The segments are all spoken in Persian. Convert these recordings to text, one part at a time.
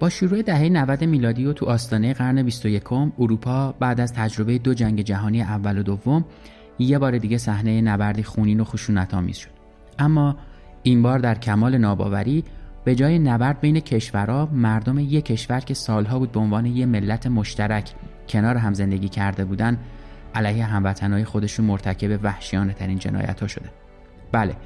با شروع دهه 90 میلادی و تو آستانه قرن 21 اروپا بعد از تجربه دو جنگ جهانی اول و دوم یه بار دیگه صحنه نبردی خونین و خشونت آمیز شد. اما این بار در کمال ناباوری به جای نبرد بین کشورها مردم یک کشور که سالها بود به عنوان یه ملت مشترک کنار هم زندگی کرده بودن علیه هموطنهای خودشون مرتکب وحشیانه ترین جنایت ها شده. بله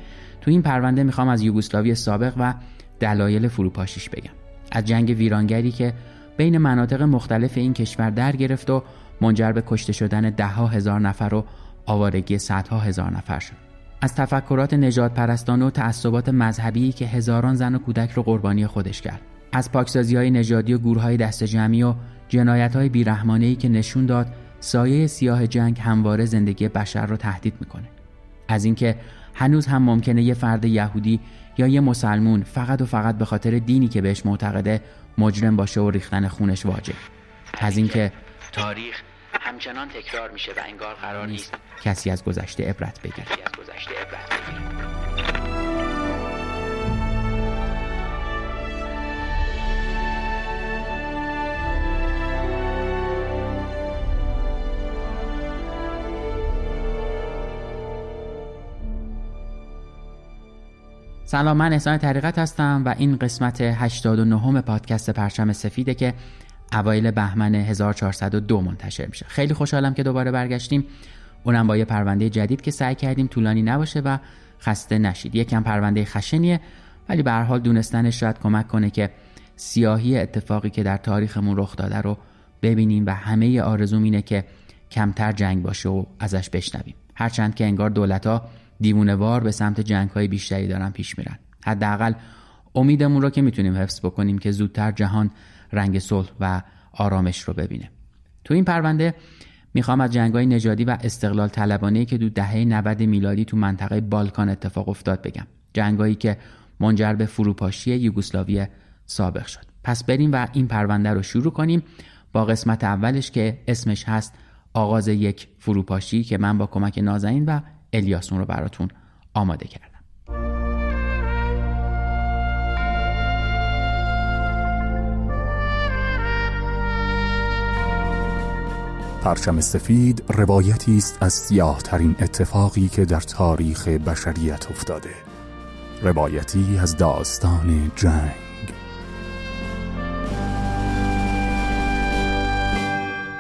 تو این پرونده می‌خوام از یوگسلاوی سابق و دلایل فروپاشیش بگم. از جنگ ویرانگری که بین مناطق مختلف این کشور در گرفت و منجر به کشته شدن دهها هزار نفر و آوارگی صدها هزار نفر شد. از تفکرات نجات پرستان و تعصبات مذهبی که هزاران زن و کودک رو قربانی خودش کرد. از پاکسازی های نژادی و گروه های دست جمعی و جنایت های بیرحمانه که نشون داد سایه سیاه جنگ همواره زندگی بشر رو تهدید می‌کنه. از اینکه هنوز هم ممکنه یه فرد یهودی یا یه مسلمون فقط و فقط به خاطر دینی که بهش معتقده مجرم باشه و ریختن خونش واجب. از اینکه تاریخ همچنان تکرار میشه و انگار قرار نیست کسی از گذشته عبرت بگیره. سلام من احسان طریقت هستم و این قسمت 89 پادکست پرچم سفیده که اوایل بهمن 1402 منتشر میشه. خیلی خوشحالم که دوباره برگشتیم. اونم با یه پرونده جدید که سعی کردیم طولانی نباشه و خسته نشید. یکم پرونده خشنیه ولی به هر حال دونستنش شاید کمک کنه که سیاهی اتفاقی که در تاریخمون رخ داده رو ببینیم و همه آرزوم اینه که کمتر جنگ باشه و ازش بشنویم. هرچند که انگار دولت ها دیوونوار به سمت جنگ های بیشتری دارن پیش میرن. حداقل امیدمون رو که می‌تونیم حفظ بکنیم که زودتر جهان رنگ صلح و آرامش رو ببینه. تو این پرونده می‌خوام از های نژادی و استقلال طلبانه که دو دهه 90 میلادی تو منطقه بالکان اتفاق افتاد بگم. جنگایی که منجر به فروپاشی یوگسلاوی سابق شد. پس بریم و این پرونده رو شروع کنیم. با قسمت اولش که اسمش هست آغاز یک فروپاشی که من با کمک نازنین و الیاسون رو براتون آماده کردم. پرچم سفید روایتی است از سیاه ترین اتفاقی که در تاریخ بشریت افتاده. روایتی از داستان جنگ.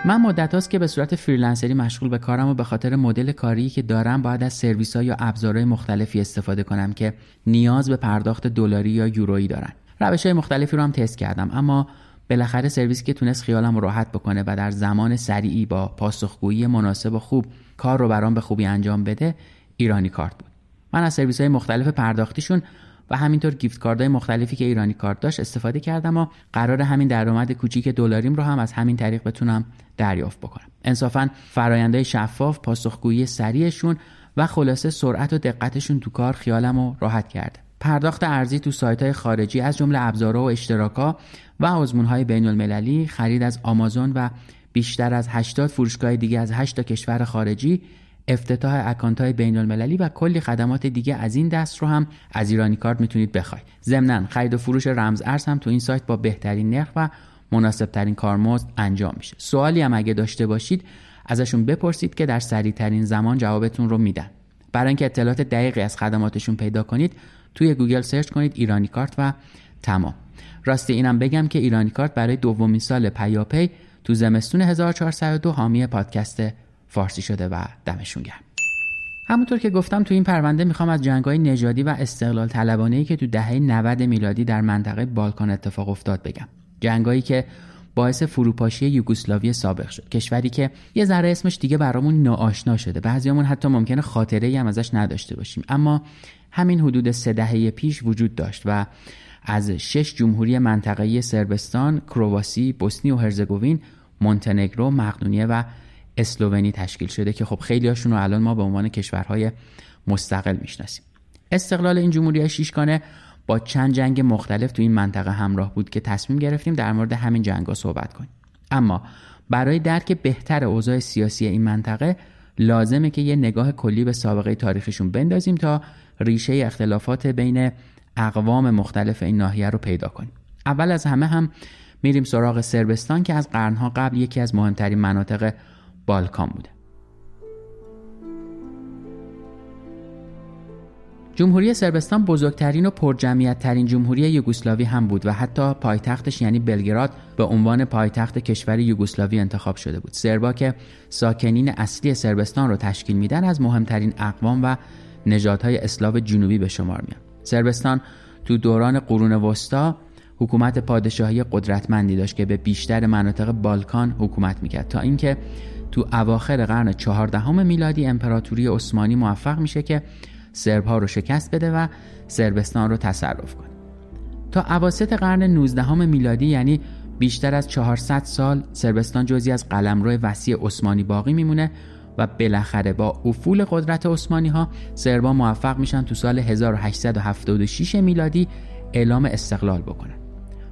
من مدت هاست که به صورت freelancer ی مشغول به کارم و به خاطر مدل کاری که دارم باید از سرویس ها یا ابزارهای مختلفی استفاده کنم که نیاز به پرداخت دلاری یا یورویی دارن. روش های مختلفی رو هم تست کردم اما بالاخره سرویسی که تونست خیالم راحت بکنه و در زمان سریعی با پاسخگویی مناسب و خوب کار رو برام به خوبی انجام بده ایرانی کارت بود. من از سرویس های مختلف پرداختیشون و همینطور gift card های مختلفی که ایرانی کارت داشت استفاده کردم و قرار همین درآمد کوچیک دلاریم رو هم از همین طریق بتونم دریافت بکنم. انصافا فرایندهای شفاف پاسخگویی سریعشون و خلاصه سرعت و دقتشون تو کار خیالم رو راحت کرده. پرداخت ارزی تو سایت های خارجی از جمله ابزارها و اشتراکا و آزمون های بین المللی خرید از آمازون و بیشتر از 80 فروشگاه دیگه از 8 کشور خارجی افتتاح اکانت های بین المللی و کلی خدمات دیگه از این دست رو هم از ایرانی کارت می‌تونید بخواید. ضمنا خرید و فروش رمز ارز هم تو این سایت با بهترین نرخ و مناسب ترین کارمزد انجام میشه. سوالی هم اگه داشته باشید ازشون بپرسید که در سریع ترین زمان جوابتون رو میدن. برای اینکه اطلاعات دقیقی از خدماتشون پیدا کنید توی گوگل search کنید ایرانی کارت و تمام. راستی اینم بگم که ایرانی کارت برای دومین سال پیاپی تو زمستون 1402 حامی پادکست فارسی شده و دمشون گرم. همونطور که گفتم تو این پرونده می‌خوام از جنگهای نژادی و استقلال طلبانه که تو دهه 90 میلادی در منطقه بالکان اتفاق افتاد بگم. جنگایی که باعث فروپاشی یوگسلاوی سابق شد. کشوری که یه ذره اسمش دیگه برامون ناآشنا شده. بعضیامون حتی ممکنه خاطره ای هم ازش نداشته باشیم. اما همین حدود سه دهه پیش وجود داشت و از شش جمهوری منطقه‌ای سربستان، کرواسی، بوسنی و هرزگوین، مونتنگرو، مقدونیه و اسلوونی تشکیل شده که خب خیلی هاشون رو الان ما به عنوان کشورهای مستقل می‌شناسیم. استقلال این جمهوری شیشگانه با چند جنگ مختلف تو این منطقه همراه بود که تصمیم گرفتیم در مورد همین جنگ صحبت کنیم. اما برای درک بهتر اوضاع سیاسی این منطقه لازمه که یه نگاه کلی به سابقه تاریخشون بندازیم تا ریشه اختلافات بین اقوام مختلف این ناحیه رو پیدا کنیم. اول از همه هم میریم سراغ سربستان که از قرنها قبل یکی از مهمترین مناطق بالکان بوده جمهوری سربستان بزرگترین و پرجمعیت ترین جمهوری یوگسلاوی هم بود و حتی پایتختش یعنی بلگراد به عنوان پایتخت کشور یوگسلاوی انتخاب شده بود. سربا که ساکنین اصلی سربستان رو تشکیل میدن از مهمترین اقوام و نژادهای اسلاو جنوبی به شمار میان. سربستان تو دوران قرون وسطا حکومت پادشاهی قدرتمندی داشت که به بیشتر مناطق بالکان حکومت می‌کرد تا اینکه تو اواخر قرن چهاردهم میلادی امپراتوری عثمانی موفق میشه که سرب ها رو شکست بده و سربستان رو تصرف کنه. تا عواسط قرن 19 میلادی یعنی بیشتر از 400 سال سربستان جزی از قلمرو وسیع عثمانی باقی میمونه و بالاخره با افول قدرت عثمانی ها سربا موفق میشن تو سال 1876 میلادی اعلام استقلال بکنن.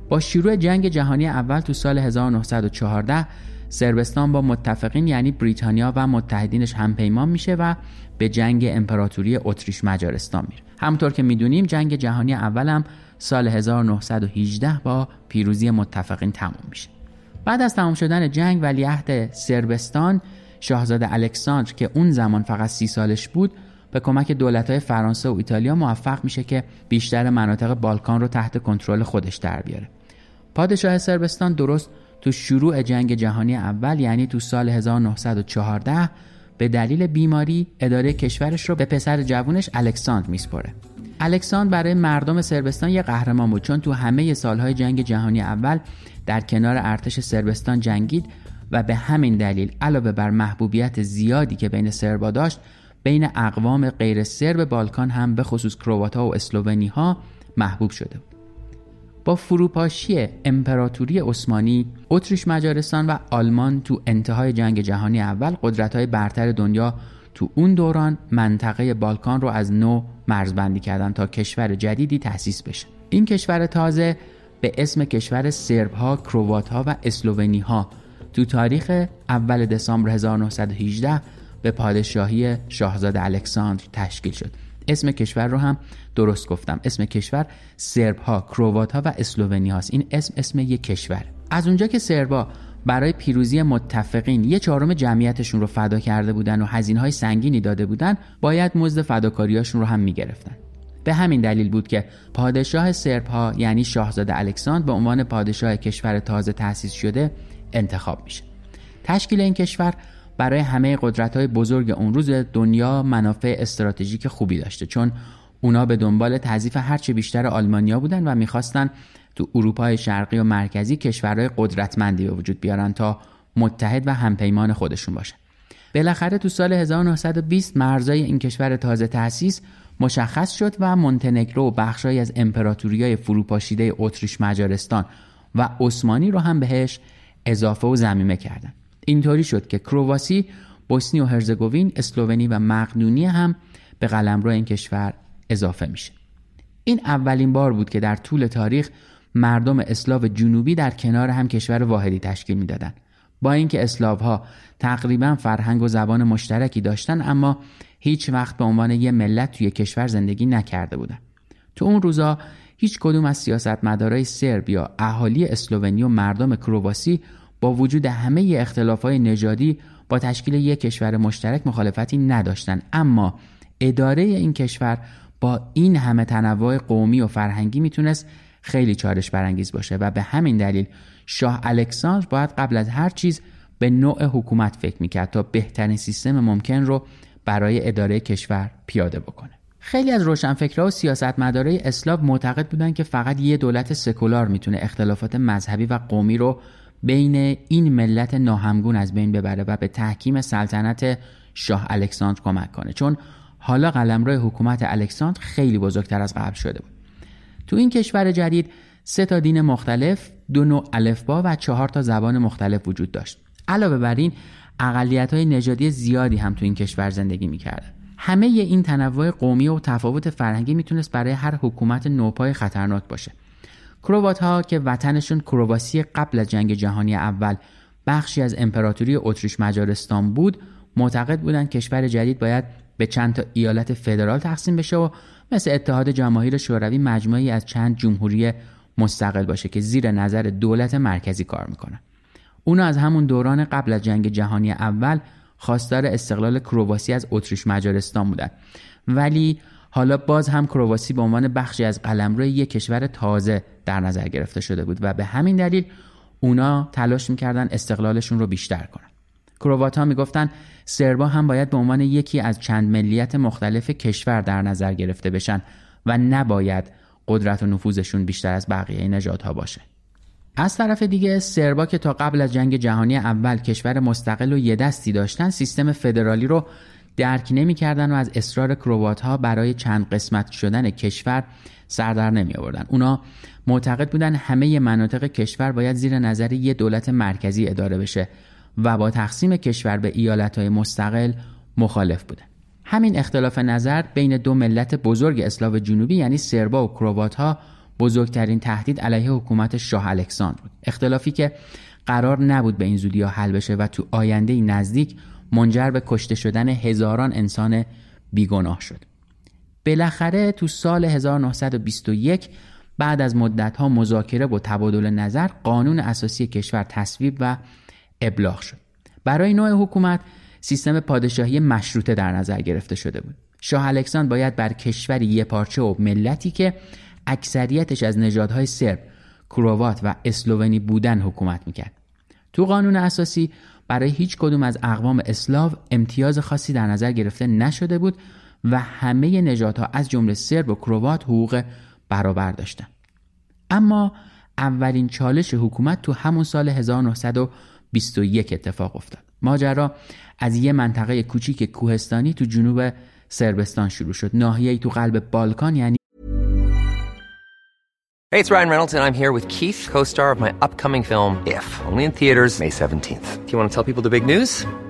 با شروع جنگ جهانی اول تو سال 1914 سربستان با متفقین یعنی بریتانیا و متحدینش همپیمان میشه و به جنگ امپراتوری اتریش مجارستان میره همونطور که می‌دونیم جنگ جهانی اول هم سال 1918 با پیروزی متفقین تموم میشه بعد از تمام شدن جنگ ولیعهد سربستان شاهزاده الکساندر که اون زمان فقط سی سالش بود به کمک دولت‌های فرانسه و ایتالیا موفق میشه که بیشتر مناطق بالکان رو تحت کنترل خودش در بیاره. پادشاه سربستان درست تو شروع جنگ جهانی اول یعنی تو سال 1914 به دلیل بیماری اداره کشورش رو به پسر جوونش الکساندر میسپره. الکساندر برای مردم سربستان یه قهرمان بود چون تو همه سالهای جنگ جهانی اول در کنار ارتش سربستان جنگید و به همین دلیل علاوه بر محبوبیت زیادی که بین سربا داشت بین اقوام غیر سرب بالکان هم به خصوص کرواتا و اسلوونی ها محبوب شده بود. با فروپاشی امپراتوری عثمانی اتریش مجارستان و آلمان تو انتهای جنگ جهانی اول قدرت‌های برتر دنیا تو اون دوران منطقه بالکان رو از نو مرزبندی کردن تا کشور جدیدی تأسیس بشه. این کشور تازه به اسم کشور سرب ها، و اسلوونی ها تو تاریخ اول دسامبر 1918 به پادشاهی شاهزاده الکساندر تشکیل شد. اسم کشور رو هم درست گفتم. اسم کشور سرب ها کروات ها و اسلوونی هاست این اسم اسم یک کشور. از اونجا که سربا برای پیروزی متفقین یه چهارم جمعیتشون رو فدا کرده بودن و هزینه های سنگینی داده بودن باید مزد فداکاریاشون رو هم می‌گرفتن. به همین دلیل بود که پادشاه سرب ها یعنی شاهزاده الکساندر به عنوان پادشاه کشور تازه تأسیس شده انتخاب میشه. تشکیل این کشور برای همه قدرت های بزرگ اون روز دنیا منافع استراتژیک خوبی داشته. چون اونا به دنبال تضیف هرچه بیشتر آلمانیا بودن و می‌خواستن تو اروپای شرقی و مرکزی کشورهای قدرتمندی به وجود بیارن تا متحد و همپیمان خودشون باشن بالاخره تو سال 1920 مرزای این کشور تازه تأسیس مشخص شد و مونتنگرو و بخشهایی از امپراتوریای فروپاشیده اتریش مجارستان و عثمانی رو هم بهش اضافه و زمینه کردند. اینطوری شد که کرواسی، بوسنی و هرزگوین، اسلوونی و مقدونی هم به قلمرو این کشور اضافه میشه. این اولین بار بود که در طول تاریخ مردم اسلاو جنوبی در کنار هم کشور واحدی تشکیل می‌دادند. با اینکه ها تقریبا فرهنگ و زبان مشترکی داشتن اما هیچ وقت به عنوان یه ملت توی کشور زندگی نکرده بودن. تو اون روزا هیچ کدوم از سیاستمدارای سرب یا اهالی اسلوونی و مردم کرواسی با وجود همه اختلافات نژادی با تشکیل یک کشور مشترک مخالفتی نداشتند اما اداره این کشور با این همه تنوع قومی و فرهنگی می‌تونست خیلی چالش برانگیز باشه و به همین دلیل شاه الکساندر باید قبل از هر چیز به نوع حکومت فکر می‌کرد تا بهترین سیستم ممکن رو برای اداره کشور پیاده بکنه. خیلی از روشنفکرها و سیاستمدارای اسلاو معتقد بودند که فقط یه دولت سکولار می‌تونه اختلافات مذهبی و قومی رو بین این ملت ناهمگون از بین ببره و به تحکیم سلطنت شاه الکساندر کمک کنه. چون حالا قلمرو حکومت الکساندر خیلی بزرگتر از قبل شده بود. تو این کشور جدید سه تا دین مختلف دو نوع الفبا و چهار تا زبان مختلف وجود داشت. علاوه بر این اقلیت های نژادی زیادی هم تو این کشور زندگی می‌کردن. همه این تنوع قومی و تفاوت فرهنگی می‌تونست برای هر حکومت نوپای خطرناک باشه. کروات ها که وطنشون کرواسی قبل از جنگ جهانی اول بخشی از امپراتوری اتریش مجارستان بود معتقد بودند کشور جدید باید به چند تا ایالت فدرال تقسیم بشه و مثل اتحاد جماهیر شوروی مجموعی از چند جمهوری مستقل باشه که زیر نظر دولت مرکزی کار می‌کنه. اونا از همون دوران قبل از جنگ جهانی اول خواستار استقلال کرواسی از اتریش مجارستان بودن. ولی حالا باز هم کرواسی به عنوان بخشی از قلمرو یک کشور تازه در نظر گرفته شده بود و به همین دلیل اونا تلاش می‌کردن استقلالشون رو بیشتر کنن. کروات ها می‌گفتن سربا هم باید به عنوان یکی از چند ملیت مختلف کشور در نظر گرفته بشن و نباید قدرت و نفوذشون بیشتر از بقیه نژادها باشه از طرف دیگه سربا که تا قبل از جنگ جهانی اول کشور مستقل و یه دستی داشتن سیستم فدرالی رو درک نمی‌کردن و از اصرار کروات ها برای چند قسمت شدن کشور سردر نمی آوردن. اونا معتقد بودن همه مناطق کشور باید زیر نظر یه دولت مرکزی اداره بشه و با تقسیم کشور به ایالت های مستقل مخالف بودن. همین اختلاف نظر بین دو ملت بزرگ اسلاو جنوبی یعنی سربا و کروات ها بزرگترین تهدید علیه حکومت شاه الکساندر بود. اختلافی که قرار نبود به این زودی حل بشه و تو آینده نزدیک منجر به کشته شدن هزاران انسان بیگناه شد. بالاخره تو سال 1921 بعد از ها مذاکره و تبادل نظر قانون اساسی کشور تصویب و ابلاغ شد. برای نوع حکومت سیستم پادشاهی مشروطه در نظر گرفته شده بود. شاه الکساندر باید بر کشوری یه پارچه و ملتی که اکثریتش از نژادهای سرب، کروات و اسلوونی بودن حکومت می‌کرد. تو قانون اساسی برای هیچ کدوم از اقوام اسلاو امتیاز خاصی در نظر گرفته نشده بود و همه نژادها از جمله سرب و کروات حقوق برابر داشتند. اما اولین چالش حکومت تو همون سال 1921 اتفاق افتاد. ماجرا از یه منطقه کوچیک کوهستانی تو جنوب سربستان شروع شد. ناحیه‌ای تو قلب بالکان یعنی Hey, it's Ryan Reynolds and I'm here with Keith, co-star of my upcoming film If, only in theaters May 17th. Do you want to tell people the big news?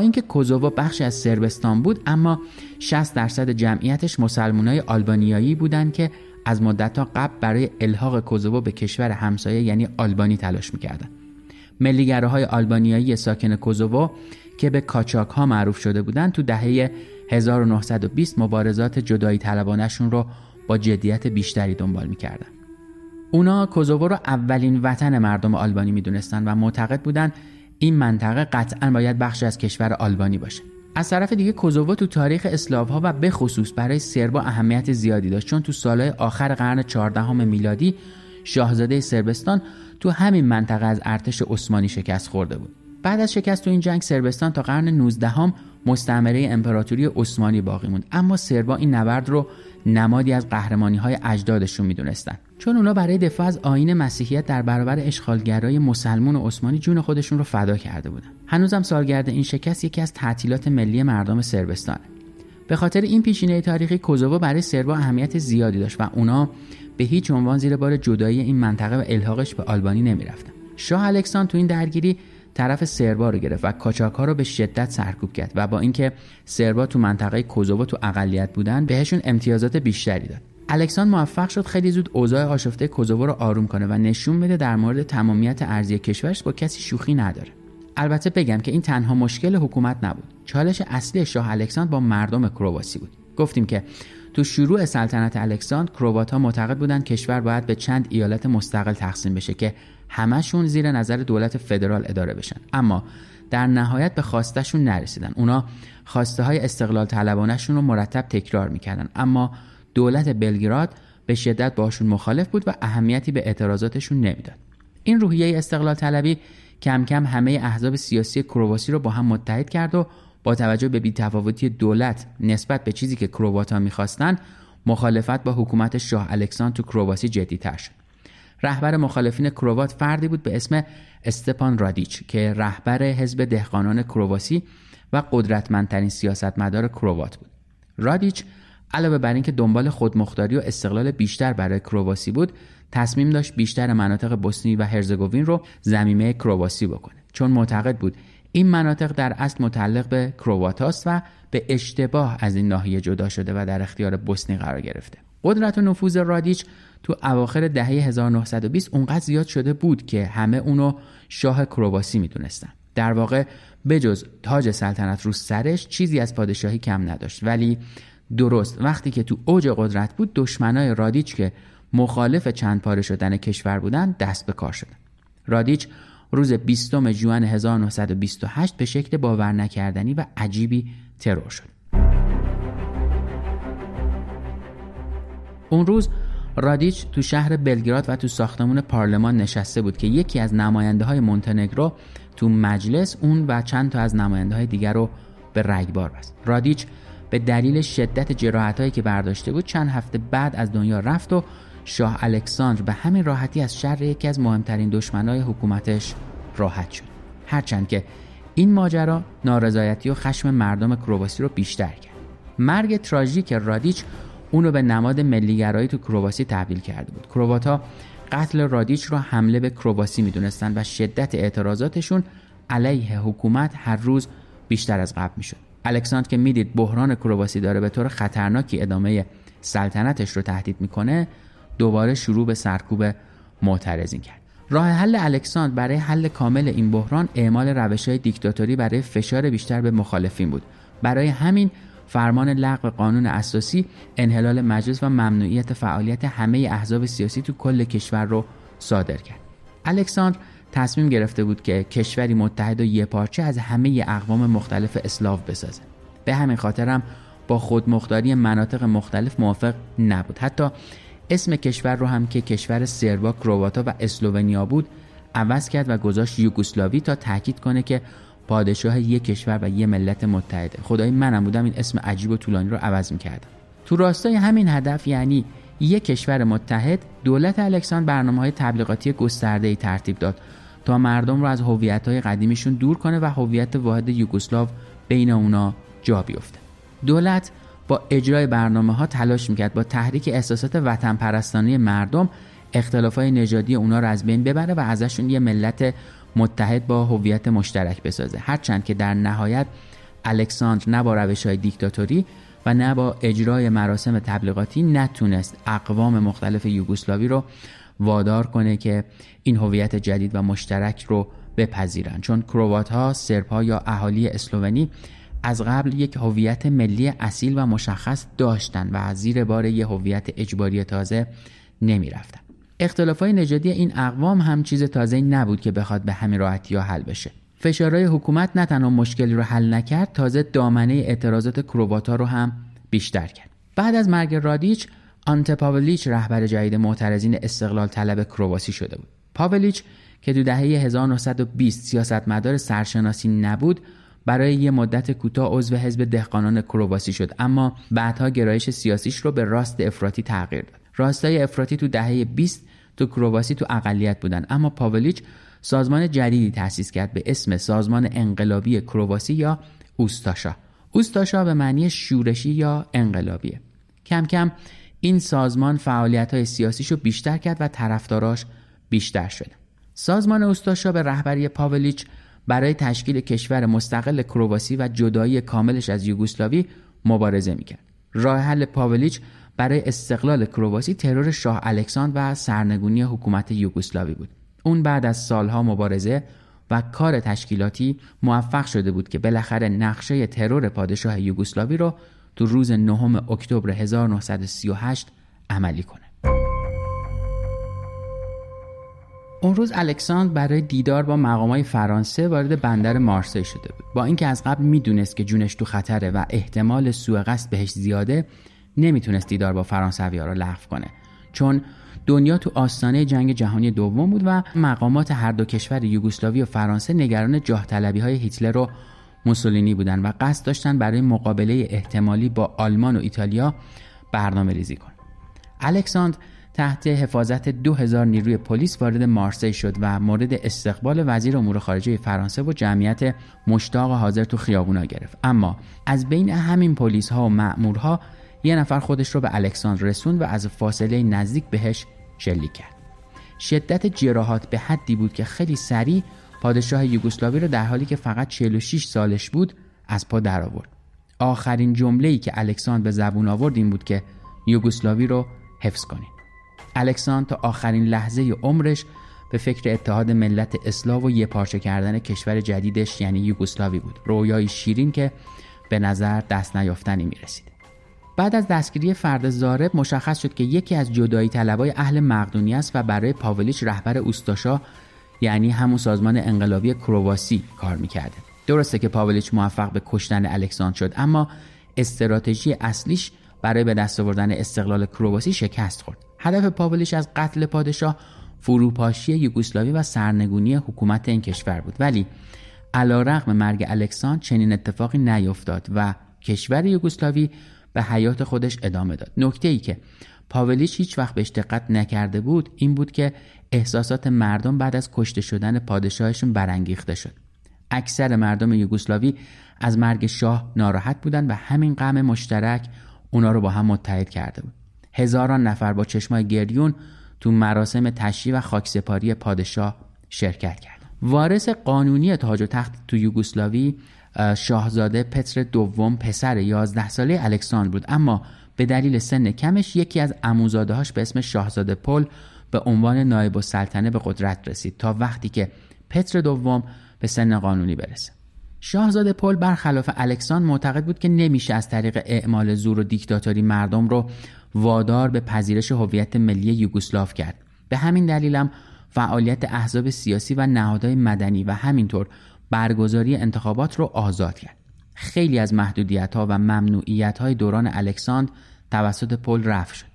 اینکه کوزوو بخشی از سربستان بود اما 60 درصد جمعیتش مسلمانای آلبانیایی بودند که از مدتها قبل برای الحاق کوزوو به کشور همسایه یعنی آلبانی تلاش می‌کردند. ملیگراهای آلبانیایی ساکن کوزوو که به کاچاک ها معروف شده بودند تو دهه 1920 مبارزات جدایی طلبانشون رو با جدیت بیشتری دنبال می‌کردن. اونا کوزوو رو اولین وطن مردم آلبانی می‌دونستند و معتقد بودند این منطقه قطعا باید بخشی از کشور آلبانی باشه. از طرف دیگه کوزوو تو تاریخ اسلاف ها و به خصوص برای سربا اهمیت زیادی داشت چون تو سالهای آخر قرن 14 میلادی شاهزاده سربستان تو همین منطقه از ارتش عثمانی شکست خورده بود. بعد از شکست تو این جنگ سربستان تا قرن 19 هم مستعمره امپراتوری عثمانی باقی موند. اما سربا این نبرد رو نمادی از قهرمانی های اجدادشون می‌دونستن. چون اونا برای دفاع از آین مسیحیت در برابر اشغالگرای مسلمون و عثمانی جون خودشون رو فدا کرده بودن. هنوزم سالگرد این شکست یکی از تعطیلات ملی مردم سربستانه به خاطر این پیشینه تاریخی کوزوو برای سربا اهمیت زیادی داشت و اونا به هیچ عنوان زیر بار جدایی این منطقه و الحاقش به آلبانی نمی‌رفتن. شاه الکسان تو این درگیری طرف سربا رو گرفت و کاچاک رو به شدت سرکوب کرد و با اینکه سربا تو منطقه کوزوو تو اقلیت بودن بهشون امتیازات بیشتری داد. الکساندر موفق شد خیلی زود اوضاع آشفته کوزوو رو آروم کنه و نشون بده در مورد تمامیت ارزی کشورش با کسی شوخی نداره. البته بگم که این تنها مشکل حکومت نبود. چالش اصلی شاه الکساندر با مردم کرواسی بود. گفتیم که تو شروع سلطنت الکساندر کروات ها معتقد بودند کشور باید به چند ایالت مستقل تقسیم بشه که همشون زیر نظر دولت فدرال اداره بشن. اما در نهایت به خواستشون نرسیدن. اونا خواسته های استقلال طلبانشون رو مرتب تکرار می‌کردن. اما دولت بلگراد به شدت باشون مخالف بود و اهمیتی به اعتراضاتشون نمی‌داد. این روحیه استقلال طلبی کم کم همه احزاب سیاسی کرواسی رو با هم متحد کرد و با توجه به بیتفاوتی دولت نسبت به چیزی که کرواتا می‌خواستن مخالفت با حکومت شاه الکساندر تو کرواسی جدیتر شد. رهبر مخالفین کروات فردی بود به اسم استپان رادیچ که رهبر حزب دهقانان کرواسی و قدرتمندترین سیاستمدار کروات بود. رادیچ علاوه بر اینکه دنبال خودمختاری و استقلال بیشتر برای کرواسی بود تصمیم داشت بیشتر مناطق بوسنی و هرزگوین رو زمینه کرواسی بکنه. چون معتقد بود این مناطق در اصل متعلق به کرواتاست و به اشتباه از این ناحیه جدا شده و در اختیار بوسنی قرار گرفته. قدرت و نفوذ رادیچ تو اواخر دهه 1920 اونقدر زیاد شده بود که همه اونو شاه کرواسی می‌دونستن. در واقع بجز تاج سلطنت رو سرش چیزی از پادشاهی کم نداشت. ولی درست وقتی که تو اوج قدرت بود دشمنای رادیچ که مخالف چند پاره شدن کشور بودن دست به کار شدن. رادیچ روز 20 جوان 1928 به شکل باور نکردنی و عجیبی ترور شد. اون روز رادیچ تو شهر بلگراد و تو ساختمون پارلمان نشسته بود که یکی از نماینده های مونتنگرو تو مجلس اون و چند تا از نماینده های دیگر رو به رگبار بست. رادیچ به دلیل شدت جراحت که برداشته بود چند هفته بعد از دنیا رفت و شاه الکساندر به همین راحتی از شر یکی از مهمترین دشمنای حکومتش راحت شد. هرچند که این ماجرا نارضایتی و خشم مردم کرواسی رو بیشتر کرد. مرگ تراژیک رادیچ اون رو به نماد ملیگرایی تو کرواسی تبدیل کرده بود. کرواتا قتل رادیچ رو حمله به کرواسی می‌دونستند و شدت اعتراضاتشون علیه حکومت هر روز بیشتر از قبل می‌شد. الکساندر که می‌دید بحران کرواسی داره به طور خطرناکی ادامه سلطنتش رو تهدید می‌کنه دوباره شروع به سرکوب معترضین کرد. راه حل الکساندر برای حل کامل این بحران اعمال روش های دیکتاتوری برای فشار بیشتر به مخالفین بود. برای همین فرمان لغو قانون اساسی انحلال مجلس و ممنوعیت فعالیت همه احزاب سیاسی تو کل کشور رو صادر کرد. الکساندر تصمیم گرفته بود که کشوری متحد و یه پارچه از همه اقوام مختلف اسلاو بسازه. به همین خاطرم با خودمختاری مناطق مختلف موافق نبود. حتی اسم کشور رو هم که کشور سربا، کرواتا و اسلوونیا بود عوض کرد و گذاشت یوگسلاوی تا تاکید کنه که پادشاه یک کشور و یه ملت متحده. خدای منم بودم این اسم عجیب و طولانی رو عوض می‌کردم. تو راستای همین هدف یعنی یک کشور متحد دولت الکساندر برنامه های تبلیغاتی گسترده ای ترتیب داد تا مردم رو از هویت های قدیمیشون دور کنه و هویت واحد یوگسلاو بین اونا جا بیفته. دولت با اجرای برنامه ها تلاش می‌کرد با تحریک احساسات وطن پرستانی مردم اختلاف های نژادی اونا رو از بین ببره و ازشون یه ملت متحد با هویت مشترک بسازه هرچند که در نهایت الکساندر نه با روش های دیکتاتوری و نه با اجرای مراسم تبلیغاتی نتونست اقوام مختلف یوگسلاوی رو وادار کنه که این هویت جدید و مشترک رو بپذیرن چون کروات ها، سرب ها یا اهالی اسلوونی از قبل یک هویت ملی اصیل و مشخص داشتند و از زیر بار یک هویت اجباری تازه نمی رفتن. اختلاف های نژادی این اقوام هم چیز تازه نبود که بخواد به همین راحتی ها حل بشه. فشارهای حکومت نه تنها مشکلی رو حل نکرد تازه دامنه اعتراضات کرواتا رو هم بیشتر کرد. بعد از مرگ رادیچ آنت پاولیچ رهبر جدید معترضین استقلال طلب کرواسی شده بود. پاولیچ که دو دهه 1920 سیاستمدار سرشناسی نبود برای یه مدت کوتاه عضو حزب دهقانان کرواسی شد اما بعدها گرایش سیاسیش رو به راست افراطی تغییر داد راستای افراطی تو دهه 20 تو کرواسی تو اقلیت بودن. اما پاولیچ سازمان جدیدی تأسیس کرد به اسم سازمان انقلابی کرواسی یا اوستاشا. اوستاشا به معنی شورشی یا انقلابیه. کم کم این سازمان فعالیت های سیاسیشو بیشتر کرد و طرفداراش بیشتر شد. سازمان اوستاشا به رهبری پاولیچ برای تشکیل کشور مستقل کرواسی و جدایی کاملش از یوگسلاوی مبارزه می‌کرد. راه حل پاولیچ برای استقلال کرواسی ترور شاه الکساندر و سرنگونی حکومت یوگسلاوی بود. اون بعد از سالها مبارزه و کار تشکیلاتی موفق شده بود که بالاخره نقشه ترور پادشاه یوگسلاوی رو تو روز نهم اکتبر 1938 عملی کنه. اون روز الکساندر برای دیدار با مقامای فرانسه وارد بندر مارسی شده بود با اینکه از قبل می‌دونست که جونش تو خطره و احتمال سوء قصد بهش زیاده نمی‌تونست دیدار با فرانسوی ها را لغو کنه چون دنیا تو آستانه جنگ جهانی دوم بود و مقامات هر دو کشور یوگسلاوی و فرانسه نگران جاه های هیتلر و موسولینی بودند و قصد داشتن برای مقابله احتمالی با آلمان و ایتالیا برنامه ریزی کنند. الکساندر تحت حفاظت 2000 نیروی پلیس وارد مارسی شد و مورد استقبال وزیر امور خارجه فرانسه و جمعیت مشتاق حاضر تو خیابونا گرفت اما از بین همین پلیس ها و مأمورها یه نفر خودش رو به الکساندر رسوند و از فاصله نزدیک بهش شلیک کرد شدت جراحات به حدی بود که خیلی سریع پادشاه یوگسلاوی رو در حالی که فقط 46 سالش بود از پا درآورد. آخرین جمله‌ای که الکساندر به زبون آورد این بود که یوگسلاوی رو حفظ کنید. الکساندر تا آخرین لحظه عمرش به فکر اتحاد ملت اسلاو و یه پارچه کردن کشور جدیدش یعنی یوگسلاوی بود. رویای شیرین که به نظر دست نیافتنی می رسید. بعد از دستگیری فرد زارب مشخص شد که یکی از جدایی طلبای اهل مقدونی است و برای پاولیچ رهبر اوستاشا یعنی همون سازمان انقلابی کرواسی کار می‌کرده. درسته که پاولیچ موفق به کشتن الکساندر شد اما استراتژی اصلیش برای به دست آوردن استقلال کرواسی شکست خورد. هدف پاولیچ از قتل پادشاه فروپاشی یوگسلاوی و سرنگونی حکومت این کشور بود. ولی رغم مرگ الکساندر چنین اتفاقی نیفتاد و کشور یوگسلاوی به حیات خودش ادامه داد. نکته ای که پاولیچ هیچ وقت بهش دقت نکرده بود این بود که احساسات مردم بعد از کشته شدن پادشاهشون برانگیخته شد. اکثر مردم یوگسلاوی از مرگ شاه ناراحت بودند و همین غم مشترک اونا رو با هم متحد کرده بود. هزاران نفر با چشمای گریون تو مراسم تشییع و خاکسپاری پادشاه شرکت کرد وارث قانونی تاج و تخت تو یوگسلاوی شاهزاده پتر دوم پسر 11 ساله الکساندر بود. اما به دلیل سن کمش یکی از هاش به اسم شاهزاده پل به عنوان نایب السلطنه به قدرت رسید تا وقتی که پتر دوم به سن قانونی برسه. شاهزاده پل برخلاف الکسان معتقد بود که نمیشه از طریق اعمال زور و دیکتاتوری مردم رو وادار به پذیرش هویت ملی یوگسلاو کرد. به همین دلیلم فعالیت احزاب سیاسی و نهادهای مدنی و همینطور برگزاری انتخابات رو آزاد کرد. خیلی از محدودیت ها و ممنوعیت های دوران الکساندر توسط پل رفع شد.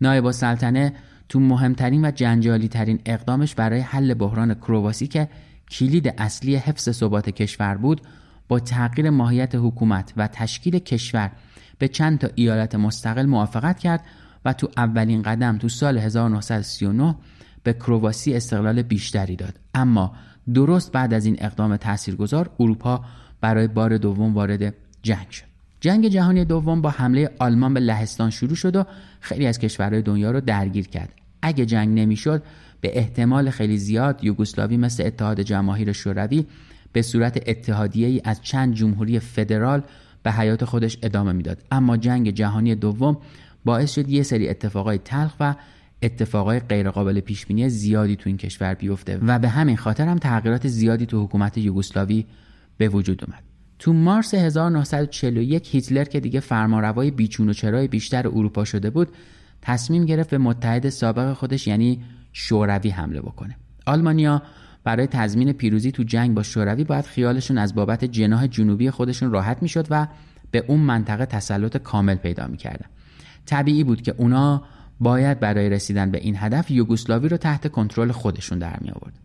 نایب السلطنه تو مهمترین و جنجالی ترین اقدامش برای حل بحران کرواسی که کلید اصلی حفظ ثبات کشور بود با تغییر ماهیت حکومت و تشکیل کشور به چند تا ایالت مستقل موافقت کرد و تو اولین قدم تو سال 1939 به کرواسی استقلال بیشتری داد. اما درست بعد از این اقدام تاثیرگذار اروپا برای بار دوم وارد جنگ شد. جنگ جهانی دوم با حمله آلمان به لهستان شروع شد و خیلی از کشورهای دنیا رو درگیر کرد. اگه جنگ نمی‌شد به احتمال خیلی زیاد یوگسلاوی مثل اتحاد جماهیر شوروی به صورت اتحادیه ای از چند جمهوری فدرال به حیات خودش ادامه می‌داد. اما جنگ جهانی دوم باعث شد یه سری اتفاقای تلخ و اتفاقای غیرقابل پیش بینی زیادی تو این کشور بیفته و به همین خاطر هم تغییرات زیادی تو حکومت یوگسلاوی به وجود اومد. تو مارس 1941 هیتلر که دیگه فرمانروای بیچون و چرای بیشتر اروپا شده بود تصمیم گرفت به متحد سابق خودش یعنی شوروی حمله بکنه. آلمانیا برای تضمین پیروزی تو جنگ با شوروی باید خیالشون از بابت جناح جنوبی خودشون راحت می‌شد و به اون منطقه تسلط کامل پیدا می‌کردن. طبیعی بود که اونا باید برای رسیدن به این هدف یوگسلاوی رو تحت کنترل خودشون در می آورد.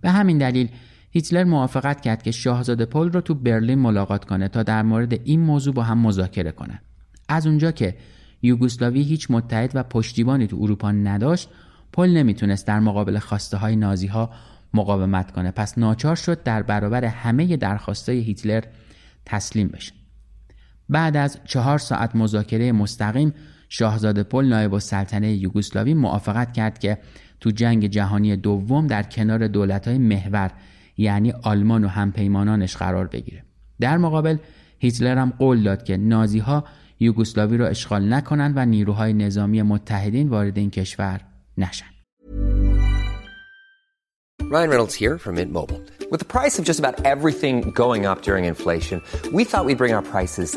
به همین دلیل هیتلر موافقت کرد که شاهزاده پل رو تو برلین ملاقات کنه تا در مورد این موضوع با هم مذاکره کنند. از اونجا که یوگسلاوی هیچ متحد و پشتیبانی تو اروپا نداشت، پل نمی‌تونست در مقابل خواسته های نازی ها مقاومت کنه پس ناچار شد در برابر همه درخواسته هیتلر تسلیم بشه. بعد از چهار ساعت مذاکره مستقیم شاهزاده پل نایب السلطنه یوگسلاوی موافقت کرد که تو جنگ جهانی دوم در کنار دولت‌های محور یعنی آلمان و همپیمانانش قرار بگیره در مقابل هیتلر هم قول داد که نازی ها یوگسلاوی را اشغال نکنند و نیروهای نظامی متحدین وارد این کشور نشن Ryan Reynolds here from Mint Mobile. With the price of just about everything going up during inflation, we thought we'd bring our prices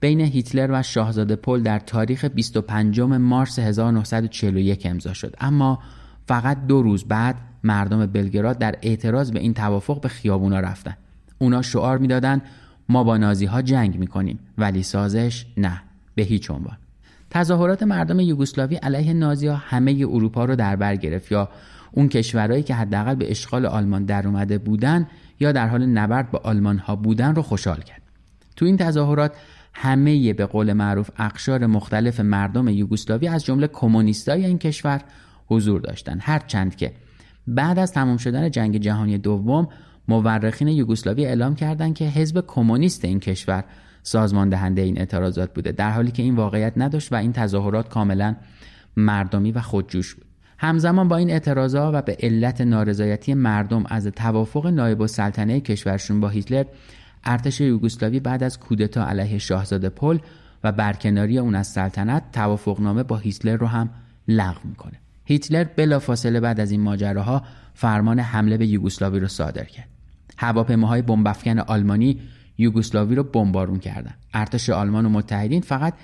بین هیتلر و شاهزاده پل در تاریخ 25 مارس 1941 امضا شد. اما فقط دو روز بعد مردم بلگراد در اعتراض به این توافق به خیابونا رفتن. اونا شعار می‌دادند ما با نازی ها جنگ می‌کنیم ولی سازش نه به هیچ عنوان. تظاهرات مردم یوگسلاوی علیه نازی ها همه اروپا رو در بر گرفت یا اون کشورهایی که حداقل به اشغال آلمان در اومده بودن یا در حال نبرد با آلمان ها بودن رو خوشحال کرد. تو این تظاهرات همه به قول معروف اقشار مختلف مردم یوگسلاوی از جمله کمونیستای این کشور حضور داشتند. هرچند که بعد از تمام شدن جنگ جهانی دوم مورخین یوگسلاوی اعلام کردند که حزب کمونیست این کشور سازمان دهنده این اعتراضات بوده در حالی که این واقعیت نداشت و این تظاهرات کاملا مردمی و خودجوش بود. همزمان با این اعتراضات و به علت نارضایتی مردم از توافق نایب السلطنه کشورشون با هیتلر ارتش یوگسلاوی بعد از کودتا علیه شاهزاده پل و برکناری اون از سلطنت توافقنامه با هیتلر رو هم لغو می‌کنه. هیتلر بلافاصله بعد از این ماجراها فرمان حمله به یوگسلاوی رو صادر کرد. هواپیماهای بمبافکن آلمانی یوگسلاوی رو بمبارون کردند ارتش آلمان و متحدین فقط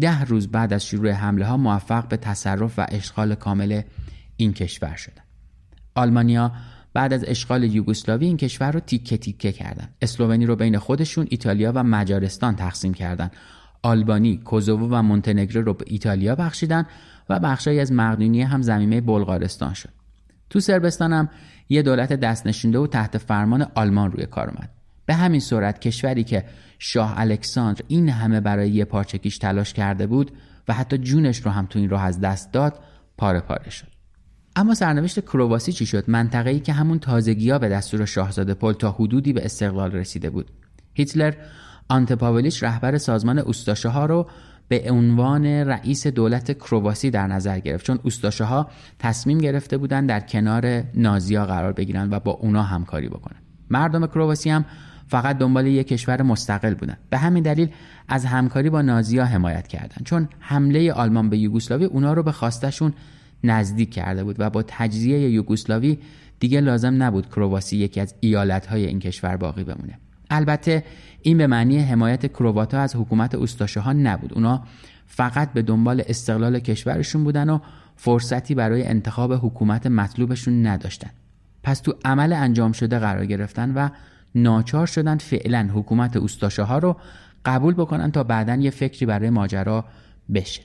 ده روز بعد از شروع حمله ها موفق به تصرف و اشغال کامل این کشور شدند آلمانیا بعد از اشغال یوگسلاوی این کشور رو تیکه تیکه کردن اسلوونی رو بین خودشون ایتالیا و مجارستان تقسیم کردن آلبانی، کوزوو و مونتنگرو رو به ایتالیا بخشیدن و بخشایی از مقدونیه هم زمینه بلغارستان شد. تو سربستان هم یه دولت دست نشونده و تحت فرمان آلمان روی کار اومد. به همین صورت کشوری که شاه الکساندر این همه برای یه پارچکیش تلاش کرده بود و حتی جونش رو هم تو این راه از دست داد پاره پاره شد. اما سرنوشت کرواسی چی شد؟ منطقه‌ای که همون تازگی‌ها به دستور شاهزاده پل تا حدودی به استقلال رسیده بود. هیتلر آنت پاولیچ رهبر سازمان اوستاشه ها رو به عنوان رئیس دولت کرواسی در نظر گرفت چون اوستاشه ها تصمیم گرفته بودند در کنار نازیا قرار بگیرن و با اونا همکاری بکنن. مردم کرواسی هم فقط دنبال یک کشور مستقل بودن. به همین دلیل از همکاری با نازیا حمایت کردند چون حمله آلمان به یوگسلاوی اونا رو به خواستشون نزدیک کرده بود و با تجزیه یوگسلاوی دیگه لازم نبود کرواسی یکی از ایالتهای این کشور باقی بمونه. البته این به معنی حمایت کرواتا از حکومت استاشه ها نبود. اونا فقط به دنبال استقلال کشورشون بودن و فرصتی برای انتخاب حکومت مطلوبشون نداشتن. پس تو عمل انجام شده قرار گرفتن و ناچار شدن فعلا حکومت استاشه ها رو قبول بکنن تا بعدا یه فکری برای ماجرا بشه.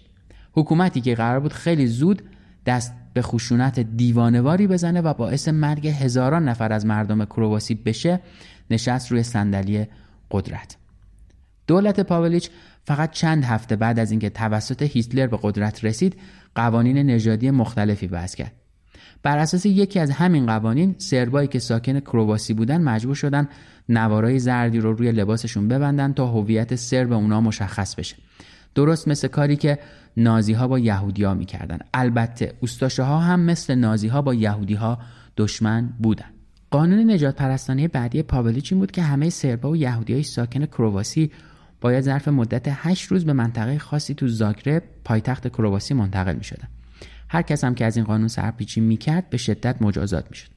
حکومتی که قرار بود خیلی زود دست به خشونت دیوانواری بزنه و باعث مرگ هزاران نفر از مردم کرواسی بشه نشست روی صندلی قدرت. دولت پاولیچ فقط چند هفته بعد از اینکه توسط هیتلر به قدرت رسید قوانین نژادی مختلفی وضع کرد. بر اساس یکی از همین قوانین سربایی که ساکن کرواسی بودن مجبور شدن نوارای زردی رو روی لباسشون ببندن تا هویت سرب اونا مشخص بشه. درست مثل کاری که نازی ها با یهودی ها می‌کردن البته اوستاشه ها هم مثل نازی ها با یهودی ها دشمن بودن قانون نجات پرستانی بعدی پاولیچ این بود که همه سربا و یهودی های ساکن کرواسی باید ظرف مدت 8 روز به منطقه خاصی تو زاگرب پایتخت کرواسی منتقل می شدن. هر کس هم که از این قانون سرپیچی می‌کرد به شدت مجازات می‌شد.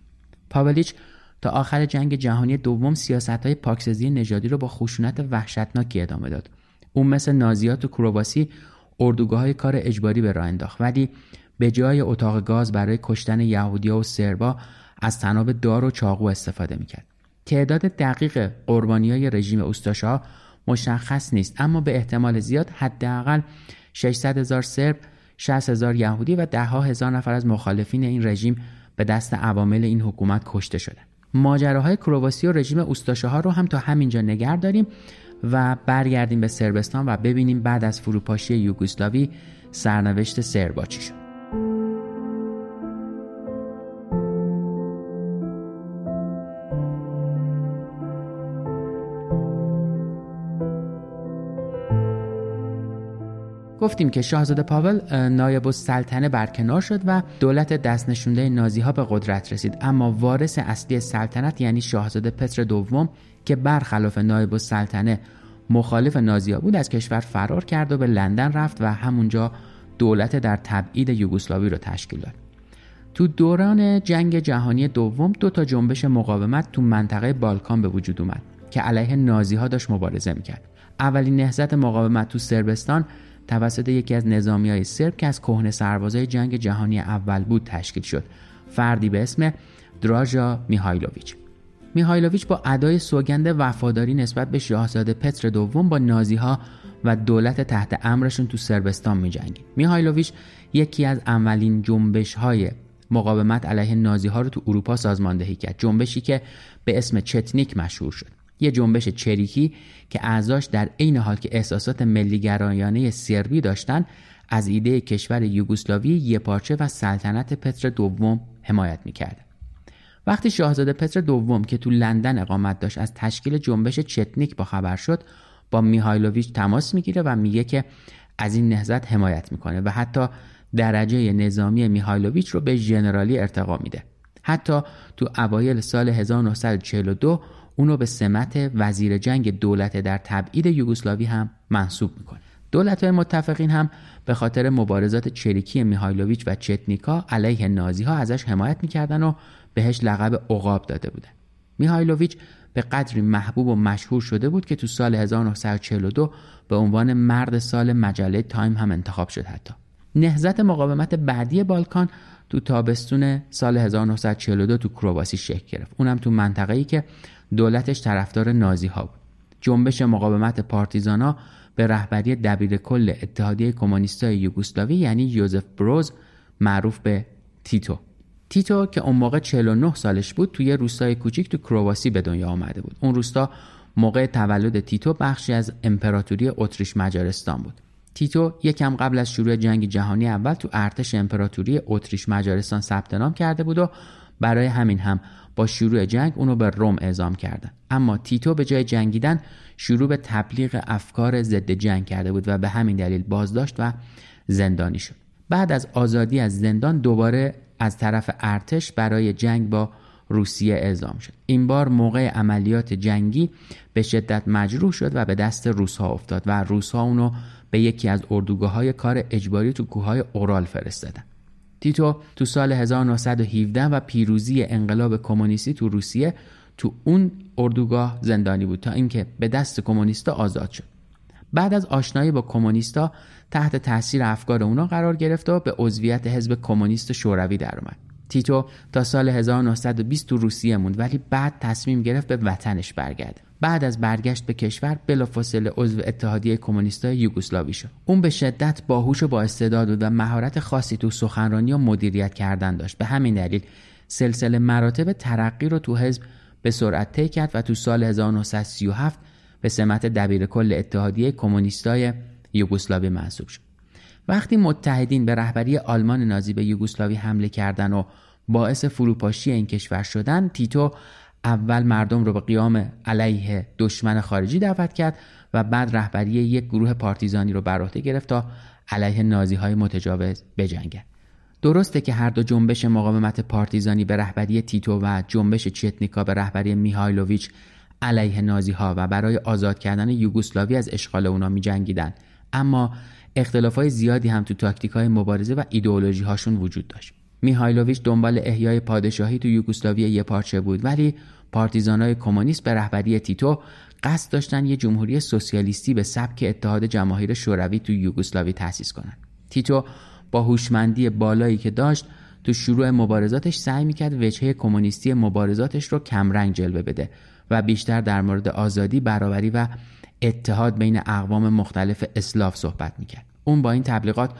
پاولیچ تا آخر جنگ جهانی دوم سیاست های پاکسازی نژادی رو با خشونت وحشتناکی ادامه داد. اون مثل نازیات و کرواسی اردوگاه های کار اجباری به راه انداخت. ولی به جای اتاق گاز برای کشتن یهودیا و سربا از تناب دار و چاقو استفاده می‌کرد. تعداد دقیق قربانی های رژیم اوستاشا مشخص نیست اما به احتمال زیاد حداقل 600 هزار سرب 60 هزار یهودی و ده هزار نفر از مخالفین این رژیم به دست عوامل این حکومت کشته شدند. ماجراهای کرواسی و رژیم ها رو هم تا همینجا نگر داریم. و برگردیم به سربستان و ببینیم بعد از فروپاشی یوگسلاوی سرنوشت سربا چی شد. گفتیم که شاهزاده پاول نایب السلطنه برکنار شد و دولت دست نشونده نازی ها به قدرت رسید اما وارث اصلی سلطنت یعنی شاهزاده پتر دوم که برخلاف نایب السلطنه مخالف نازی ها بود از کشور فرار کرد و به لندن رفت و همونجا دولت در تبعید یوگسلاوی رو تشکیل داد. تو دوران جنگ جهانی دوم دو تا جنبش مقاومت تو منطقه بالکان به وجود اومد که علیه نازی ها داشت مبارزه می‌کرد. اولین نهضت مقاومت تو سربستان توسط یکی از نظامی های سرب که از کهنه سربازای جنگ جهانی اول بود تشکیل شد. فردی به اسم دراژا میهایلوویچ. میهایلوویچ با ادای سوگند وفاداری نسبت به شاهزاده پتر دوم با نازی ها و دولت تحت امرشون تو سربستان می جنگید. میهایلوویچ یکی از اولین جنبش های مقاومت علیه نازی ها رو تو اروپا سازماندهی کرد جنبشی که به اسم چتنیک مشهور شد یه جنبش چریکی که اعضاش در عین حال که احساسات ملیگرایانه سربی داشتن از ایده کشور یوگسلاوی یه پارچه و سلطنت پتر دوم حمایت می‌کرد. وقتی شاهزاده پتر دوم که تو لندن اقامت داشت از تشکیل جنبش چتنیک با خبر شد با میهایلوویچ تماس می‌گیره و میگه که از این نهضت حمایت می‌کنه و حتی درجه نظامی میهایلوویچ رو به ژنرالی ارتقا میده. حتی تو اوایل سال 1942 اونو به سمت وزیر جنگ دولت در تبعید یوگسلاوی هم منصوب می‌کنه. دولت های متفقین هم به خاطر مبارزات چریکی میهایلوویچ و چتنیکا علیه نازی ها ازش حمایت می‌کردن و بهش لقب عقاب داده بودن میهایلوویچ به قدری محبوب و مشهور شده بود که تو سال 1942 به عنوان مرد سال مجله تایم هم انتخاب شد حتی. نهزت مقاومت بعدی بالکان تو تابستون سال 1942 تو کرواسی شکل گرفت. اونم تو منطقه‌ای که دولتش طرفدار نازی ها بود. جنبش مقاومت پارتیزانا به رهبری دبیر کل اتحادیه کمونیستای یوگسلاوی یعنی یوزف بروز معروف به تیتو. تیتو که اون موقع 49 سالش بود توی روستای کوچیک تو کرواسی به دنیا آمده بود. اون روستا موقع تولد تیتو بخشی از امپراتوری اتریش مجارستان بود. تیتو یکم قبل از شروع جنگ جهانی اول تو ارتش امپراتوری اتریش مجارستان ثبت نام کرده بود و برای همین هم با شروع جنگ اونو به روم اعزام کردن اما تیتو به جای جنگیدن شروع به تبلیغ افکار ضد جنگ کرده بود و به همین دلیل بازداشت و زندانی شد. بعد از آزادی از زندان دوباره از طرف ارتش برای جنگ با روسیه اعزام شد. این بار موقع عملیات جنگی به شدت مجروح شد و به دست روسها افتاد و روسها اونو به یکی از اردوگاه های کار اجباری تو کوههای اورال فرستادن. تیتو تو سال 1917 و پیروزی انقلاب کمونیستی تو روسیه تو اون اردوگاه زندانی بود تا اینکه به دست کمونیستا آزاد شد. بعد از آشنایی با کمونیستا تحت تاثیر افکار اونا قرار گرفت و به عضویت حزب کمونیست شوروی درآمد تیتو تا سال 1920 تو روسیه موند ولی بعد تصمیم گرفت به وطنش برگرده بعد از برگشت به کشور بلافاصله عضو اتحادیه کمونیستای یوگسلاوی شد. اون به شدت باهوش و با استعداد بود و مهارت خاصی تو سخنرانی و مدیریت کردن داشت. به همین دلیل سلسله مراتب ترقی رو تو حزب به سرعت طی کرد و تو سال 1937 به سمت دبیر کل اتحادیه کمونیستای یوگسلاوی منصوب شد وقتی متحدین به رهبری آلمان نازی به یوگسلاوی حمله کردن و باعث فروپاشی این کشور شدن تیتو اول مردم رو به قیام علیه دشمن خارجی دعوت کرد و بعد رهبری یک گروه پارتیزانی رو بر عهده گرفت تا علیه نازی های متجاوز بجنگد درسته که هر دو جنبش مقاومت پارتیزانی به رهبری تیتو و جنبش چتنیکا به رهبری میهایلوویچ علیه نازی ها و برای آزاد کردن یوگسلاوی از اشغال اونا می جنگیدن. اما اختلاف های زیادی هم تو تاکتیک های مبارزه و ایدئولوژی هاشون وجود داشت. میهایلوویچ دنبال احیای پادشاهی تو یوگسلاوی یه پارچه بود ولی پارتیزانای کمونیست به رهبری تیتو قصد داشتن یه جمهوری سوسیالیستی به سبک اتحاد جماهیر شوروی تو یوگسلاوی تأسیس کنن. تیتو با هوشمندی بالایی که داشت تو شروع مبارزاتش سعی می‌کرد وجهه کمونیستی مبارزاتش رو کمرنگ جلوه بده و بیشتر در مورد آزادی، برابری و اتحاد بین اقوام مختلف اسلاف صحبت می‌کرد. اون با این تبلیغات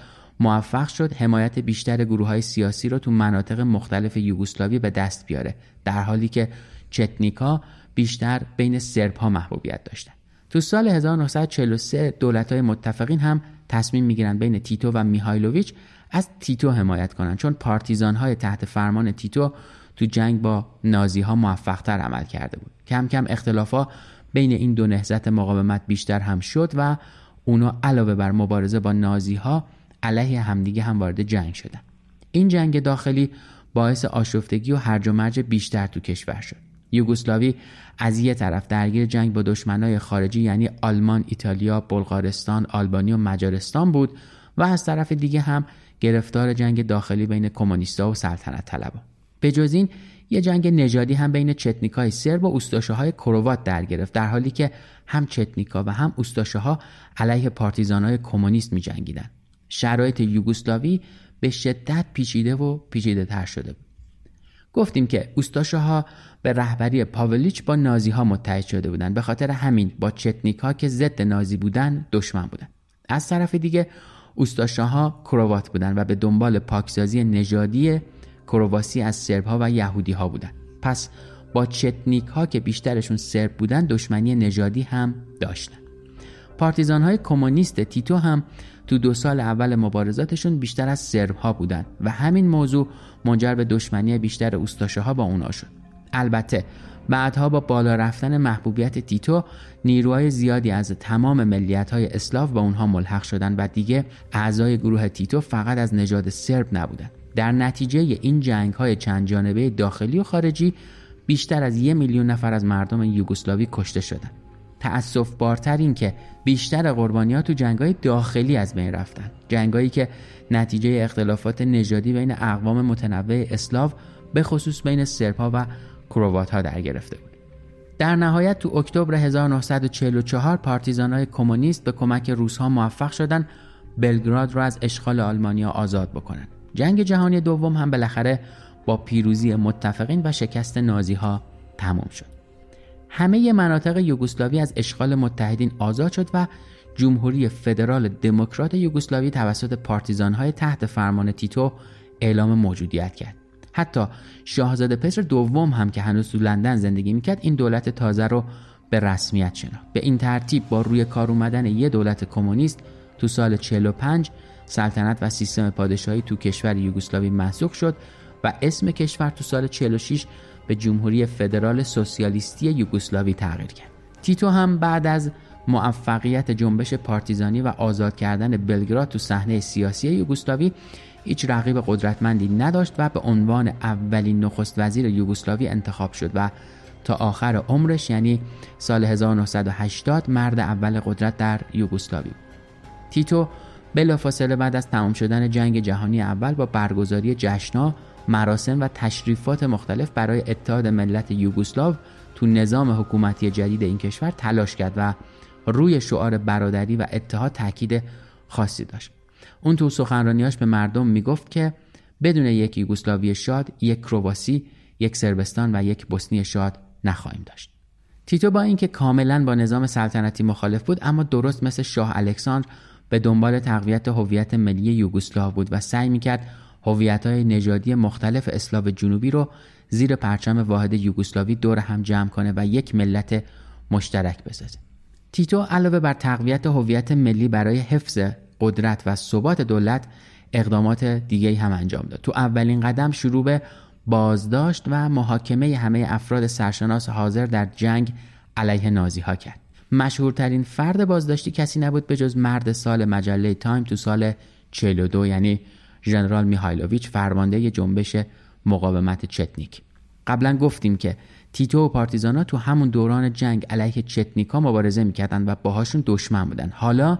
موفق شد حمایت بیشتر گروه های سیاسی رو تو مناطق مختلف یوگسلاوی به دست بیاره در حالی که چتنیکا بیشتر بین سرب ها محبوبیت داشتن تو سال 1943 دولت های متفقین هم تصمیم می‌گیرن بین تیتو و میهایلوویچ از تیتو حمایت کنن چون پارتیزان های تحت فرمان تیتو تو جنگ با نازی ها موفق تر عمل کرده بود کم کم اختلافا بین این دو نهزت مقاومت بیشتر هم شد و اونا علاوه بر مبارزه با نازی ها علیه همدیگه هم وارد جنگ شدن این جنگ داخلی باعث آشفتگی و هرج و مرج بیشتر تو کشور شد یوگسلاوی از یه طرف درگیر جنگ با دشمنای خارجی یعنی آلمان، ایتالیا، بلغارستان، آلبانی و مجارستان بود و از طرف دیگه هم گرفتار جنگ داخلی بین کمونیستا و سلطنت طلبا. به جز این یه جنگ نژادی هم بین چتنیکای سرب و اوستاشه های کروات در گرفت در حالی که هم چتنیکا و هم اوستاشه ها علیه پارتیزان های کمونیست می جنگیدن. شرایط یوگسلاوی به شدت پیچیده و پیچیده تر شده بود. گفتیم که اوستاشه ها به رهبری پاولیچ با نازی ها متحد شده بودند به خاطر همین با چتنیک ها که ضد نازی بودن دشمن بودند از طرف دیگه اوستاشه ها کروات بودند و به دنبال پاکسازی نژادی کرواسی از سرب ها و یهودی ها بودند. پس با چتنیک ها که بیشترشون سرب بودن دشمنی نژادی هم داشتن پارتیزان های کمونیست تیتو هم تو دو سال اول مبارزاتشون بیشتر از سرب ها بودن و همین موضوع منجر به دشمنی بیشتر اوستاشه ها با اونا شد. البته بعدها با بالا رفتن محبوبیت تیتو نیروهای زیادی از تمام ملیت های اسلاف با اونها ملحق شدن و دیگه اعضای گروه تیتو فقط از نژاد سرب نبودن در نتیجه این جنگ های چند جانبه داخلی و خارجی بیشتر از یک میلیون نفر از مردم یوگسلاوی کشته شدند. تأصف بارتر این که بیشتر قربانیات تو جنگای داخلی از بین رفتن جنگایی که نتیجه اختلافات نژادی بین اقوام متنوع اسلاو به خصوص بین سرپا و کروات ها در گرفته بود در نهایت تو اکتبر 1944 پارتیزانهای کمونیست به کمک روس موفق شدن بلگراد را از اشغال آلمانیا آزاد بکنند. جنگ جهانی دوم هم بالاخره با پیروزی متفقین و شکست نازی ها تمام شد. همه مناطق یوگسلاوی از اشغال متحدین آزاد شد و جمهوری فدرال دموکرات یوگسلاوی توسط پارتیزانهای تحت فرمان تیتو اعلام موجودیت کرد. حتی شاهزاده پتر دوم هم که هنوز تو لندن زندگی می‌کرد این دولت تازه رو به رسمیت شناخت به این ترتیب با روی کار اومدن یه دولت کمونیست تو سال 45 سلطنت و سیستم پادشاهی تو کشور یوگسلاوی منسوخ شد و اسم کشور تو سال 46 به جمهوری فدرال سوسیالیستی یوگسلاوی تغییر کرد. تیتو هم بعد از موفقیت جنبش پارتیزانی و آزاد کردن بلگراد تو صحنه سیاسی یوگسلاوی هیچ رقیب قدرتمندی نداشت و به عنوان اولین نخست وزیر یوگسلاوی انتخاب شد و تا آخر عمرش یعنی سال 1980 مرد اول قدرت در یوگسلاوی تیتو بلافاصله بعد از تمام شدن جنگ جهانی اول با برگزاری جشنها مراسم و تشریفات مختلف برای اتحاد ملت یوگسلاو تو نظام حکومتی جدید این کشور تلاش کرد و روی شعار برادری و اتحاد تاکید خاصی داشت. اون تو سخنرانیاش به مردم می‌گفت که بدون یک یوگسلاوی شاد یک کرواسی یک سربستان و یک بوسنی شاد نخواهیم داشت. تیتو با اینکه کاملا با نظام سلطنتی مخالف بود اما درست مثل شاه الکساندر به دنبال تقویت هویت ملی یوگسلاو بود و سعی می‌کرد های نژادی مختلف اسلاو جنوبی رو زیر پرچم واحد یوگسلاوی دور هم جمع کنه و یک ملت مشترک بسازه. تیتو علاوه بر تقویت هویت ملی برای حفظ قدرت و ثبات دولت اقدامات دیگه هم انجام داد. تو اولین قدم شروع به بازداشت و محاکمه همه افراد سرشناس حاضر در جنگ علیه نازی ها کرد. مشهورترین فرد بازداشتی کسی نبود به جز مرد سال مجله تایم تو سال 42 یعنی ژنرال میهایلوویچ فرمانده جنبش مقاومت چتنیک. قبلا گفتیم که تیتو و پارتیزانا تو همون دوران جنگ علیه چتنیکا مبارزه می‌کردن و باهاشون دشمن بودن. حالا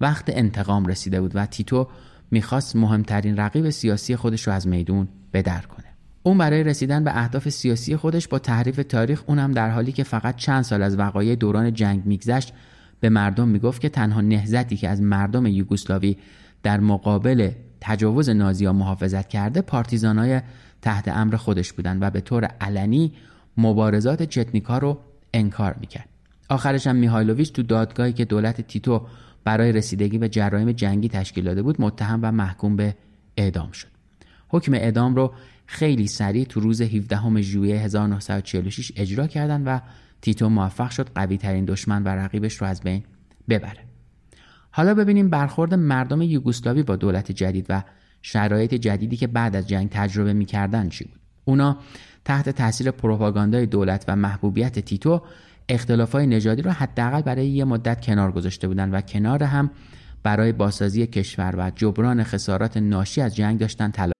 وقت انتقام رسیده بود و تیتو می‌خواست مهمترین رقیب سیاسی خودش رو از میدون بدر کنه. اون برای رسیدن به اهداف سیاسی خودش با تحریف تاریخ اونم در حالی که فقط چند سال از وقایع دوران جنگ میگذشت به مردم می‌گفت که تنها نهزتی که از مردم یوگسلاوی در مقابل تجاوز نازیا محافظت کرده پارتیزانای تحت امر خودش بودند و به طور علنی مبارزات چتنیکا رو انکار می‌کرد. آخرش هم میهایلوویچ تو دادگاهی که دولت تیتو برای رسیدگی به جرایم جنگی تشکیل داده بود متهم و محکوم به اعدام شد. حکم اعدام رو خیلی سریع تو روز 17 ژوئیه 1946 اجرا کردن و تیتو موفق شد قوی ترین دشمن و رقیبش رو از بین ببره. حالا ببینیم برخورد مردم یوگسلاوی با دولت جدید و شرایط جدیدی که بعد از جنگ تجربه می‌کردن چی بود؟ اونا تحت تاثیر پروپاگاندای دولت و محبوبیت تیتو اختلافای نژادی رو حداقل برای یه مدت کنار گذاشته بودن و کنار هم برای بازسازی کشور و جبران خسارات ناشی از جنگ داشتن تلاش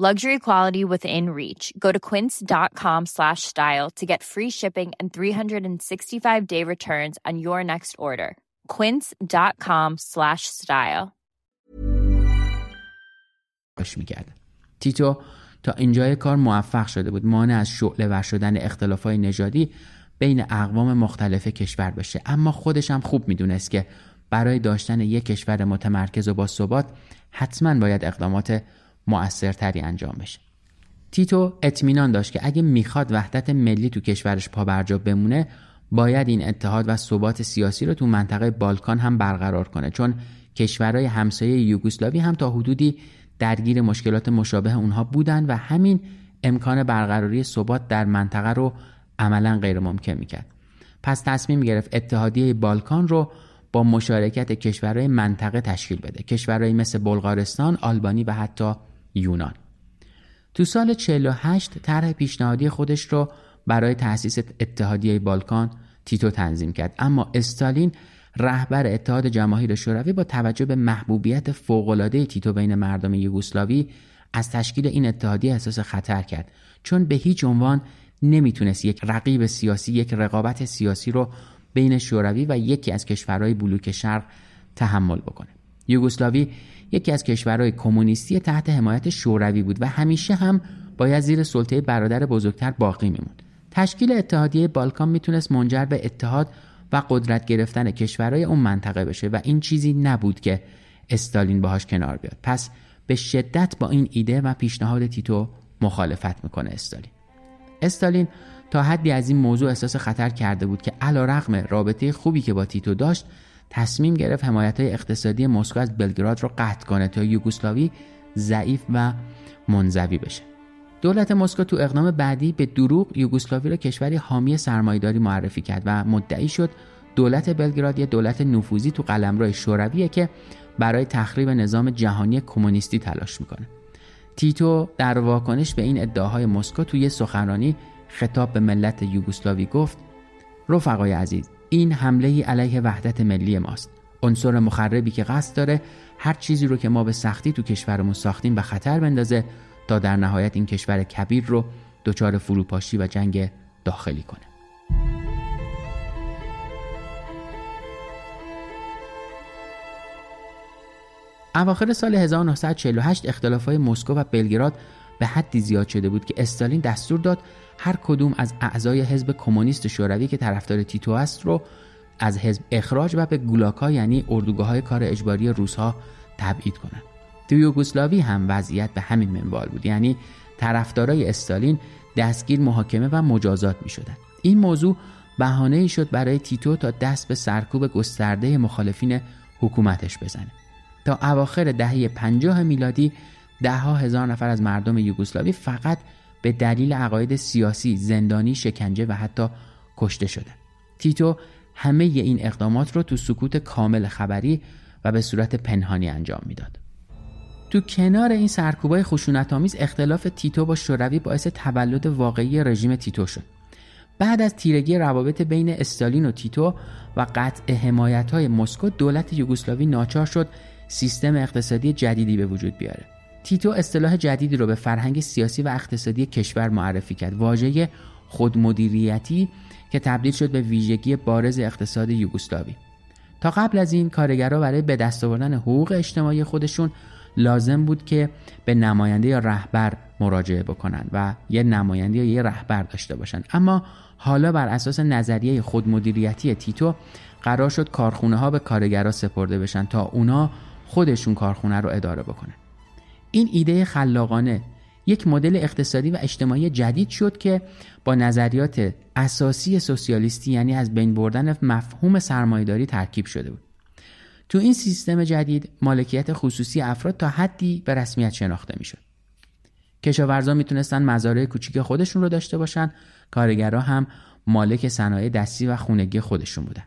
Luxury quality within reach. Go to quince.com slash style to get free shipping and 365 day returns on your next order. quince.com slash style. می‌کرد. تیتو تا اینجای کار موفق شده بود مانع از شعله ور شدن اختلافای نژادی بین اقوام مختلف کشور بشه اما خودش هم خوب می‌دونست که برای داشتن یک کشور متمرکز و با ثبات حتما باید اقدامات مؤثرتری انجام بشه. تیتو اطمینان داشت که اگه می‌خواد وحدت ملی تو کشورش پابرجا بمونه باید این اتحاد و ثبات سیاسی رو تو منطقه بالکان هم برقرار کنه چون کشورهای همسایه یوگسلاوی هم تا حدودی درگیر مشکلات مشابه اونها بودن و همین امکان برقراری ثبات در منطقه رو عملا غیر ممکن می‌کرد. پس تصمیم گرفت اتحادیه بالکان رو با مشارکت کشورهای منطقه تشکیل بده. کشورهایی مثل بلغارستان، آلبانی و حتی یونان. تو سال 48 طرح پیشنهادی خودش رو برای تأسیس اتحادیه بالکان تیتو تنظیم کرد. اما استالین رهبر اتحاد جماهیر شوروی با توجه به محبوبیت فوق‌العاده تیتو بین مردم یوگسلاوی از تشکیل این اتحادیه احساس خطر کرد. چون به هیچ عنوان نمی‌تونست یک رقیب سیاسی یک رقابت سیاسی رو بین شوروی و یکی از کشورهای بلوک شرق تحمل بکنه. یوگسلاوی یکی از کشورهای کمونیستی تحت حمایت شوروی بود و همیشه هم باید زیر سلطه برادر بزرگتر باقی میموند. تشکیل اتحادیه بالکان می‌تونست منجر به اتحاد و قدرت گرفتن کشورهای اون منطقه بشه و این چیزی نبود که استالین باهاش کنار بیاد. پس به شدت با این ایده و پیشنهاد تیتو مخالفت می‌کنه استالین. استالین تا حدی از این موضوع احساس خطر کرده بود که علا رغم رابطه خوبی که با تیتو داشت تصمیم گرفت حمایت های اقتصادی مسکو از بلگراد رو قطع کنه تا یوگسلاوی ضعیف و منزوی بشه. دولت مسکو تو اقدام بعدی به دروغ یوگسلاوی را کشوری حامی سرمایداری معرفی کرد و مدعی شد دولت بلگراد یه دولت نفوذی تو قلمرو شورویه که برای تخریب نظام جهانی کمونیستی تلاش می‌کنه. تیتو در واکنش به این ادعاهای مسکو توی سخنرانی خطاب به ملت یوگسلاوی گفت رفقای عزیز این حمله علیه وحدت ملی ماست. عنصر مخربی که قصد داره هر چیزی رو که ما به سختی تو کشورمون ساختیم به خطر بندازه تا در نهایت این کشور کبیر رو دچار فروپاشی و جنگ داخلی کنه. اواخر سال 1948 اختلافهای مسکو و بلگراد به حدی زیاد شده بود که استالین دستور داد هر کدوم از اعضای حزب کمونیست شوروی که طرفدار تیتو است رو از حزب اخراج و به گولاکا یعنی اردوگاه های کار اجباری روسها تبعید کنند. تو یوگسلاوی هم وضعیت به همین منوال بود یعنی طرفدارای استالین دستگیر محاکمه و مجازات می شدن. این موضوع بهانه شد برای تیتو تا دست به سرکوب گسترده مخالفین حکومتش بزنه تا اواخر دهه 50 میلادی ده ها هزار نفر از مردم یوگسلاوی فقط به دلیل عقاید سیاسی زندانی شکنجه و حتی کشته شده تیتو همه این اقدامات رو تو سکوت کامل خبری و به صورت پنهانی انجام می‌داد. تو کنار این سرکوبای خشونت آمیز اختلاف تیتو با شوروی باعث تولد واقعی رژیم تیتو شد. بعد از تیرگی روابط بین استالین و تیتو و قطع حمایت های مسکو دولت یوگسلاوی ناچار شد سیستم اقتصادی جدیدی به وجود بیاره. تیتو اصطلاح جدیدی رو به فرهنگ سیاسی و اقتصادی کشور معرفی کرد. واژه خودمدیریتی که تبدیل شد به ویژگی بارز اقتصاد یوگسلاوی. تا قبل از این کارگرها برای به دست آوردن حقوق اجتماعی خودشون لازم بود که به نماینده یا رهبر مراجعه بکنن و یه نماینده یا یه رهبر داشته باشن. اما حالا بر اساس نظریه خودمدیریتی تیتو قرار شد کارخونه ها به کارگرها سپرده بشن تا اونا خودشون کارخونه رو اداره بکنن. این ایده خلاقانه. یک مدل اقتصادی و اجتماعی جدید شد که با نظریات اساسی سوسیالیستی یعنی از بین بردن مفهوم سرمایهداری ترکیب شده بود. تو این سیستم جدید مالکیت خصوصی افراد تا حدی به رسمیت شناخته می‌شد. کشاورزا می‌تونستن مزارع کوچیک خودشون رو داشته باشن کارگرها هم مالک صنایع دستی و خونگی خودشون بودن.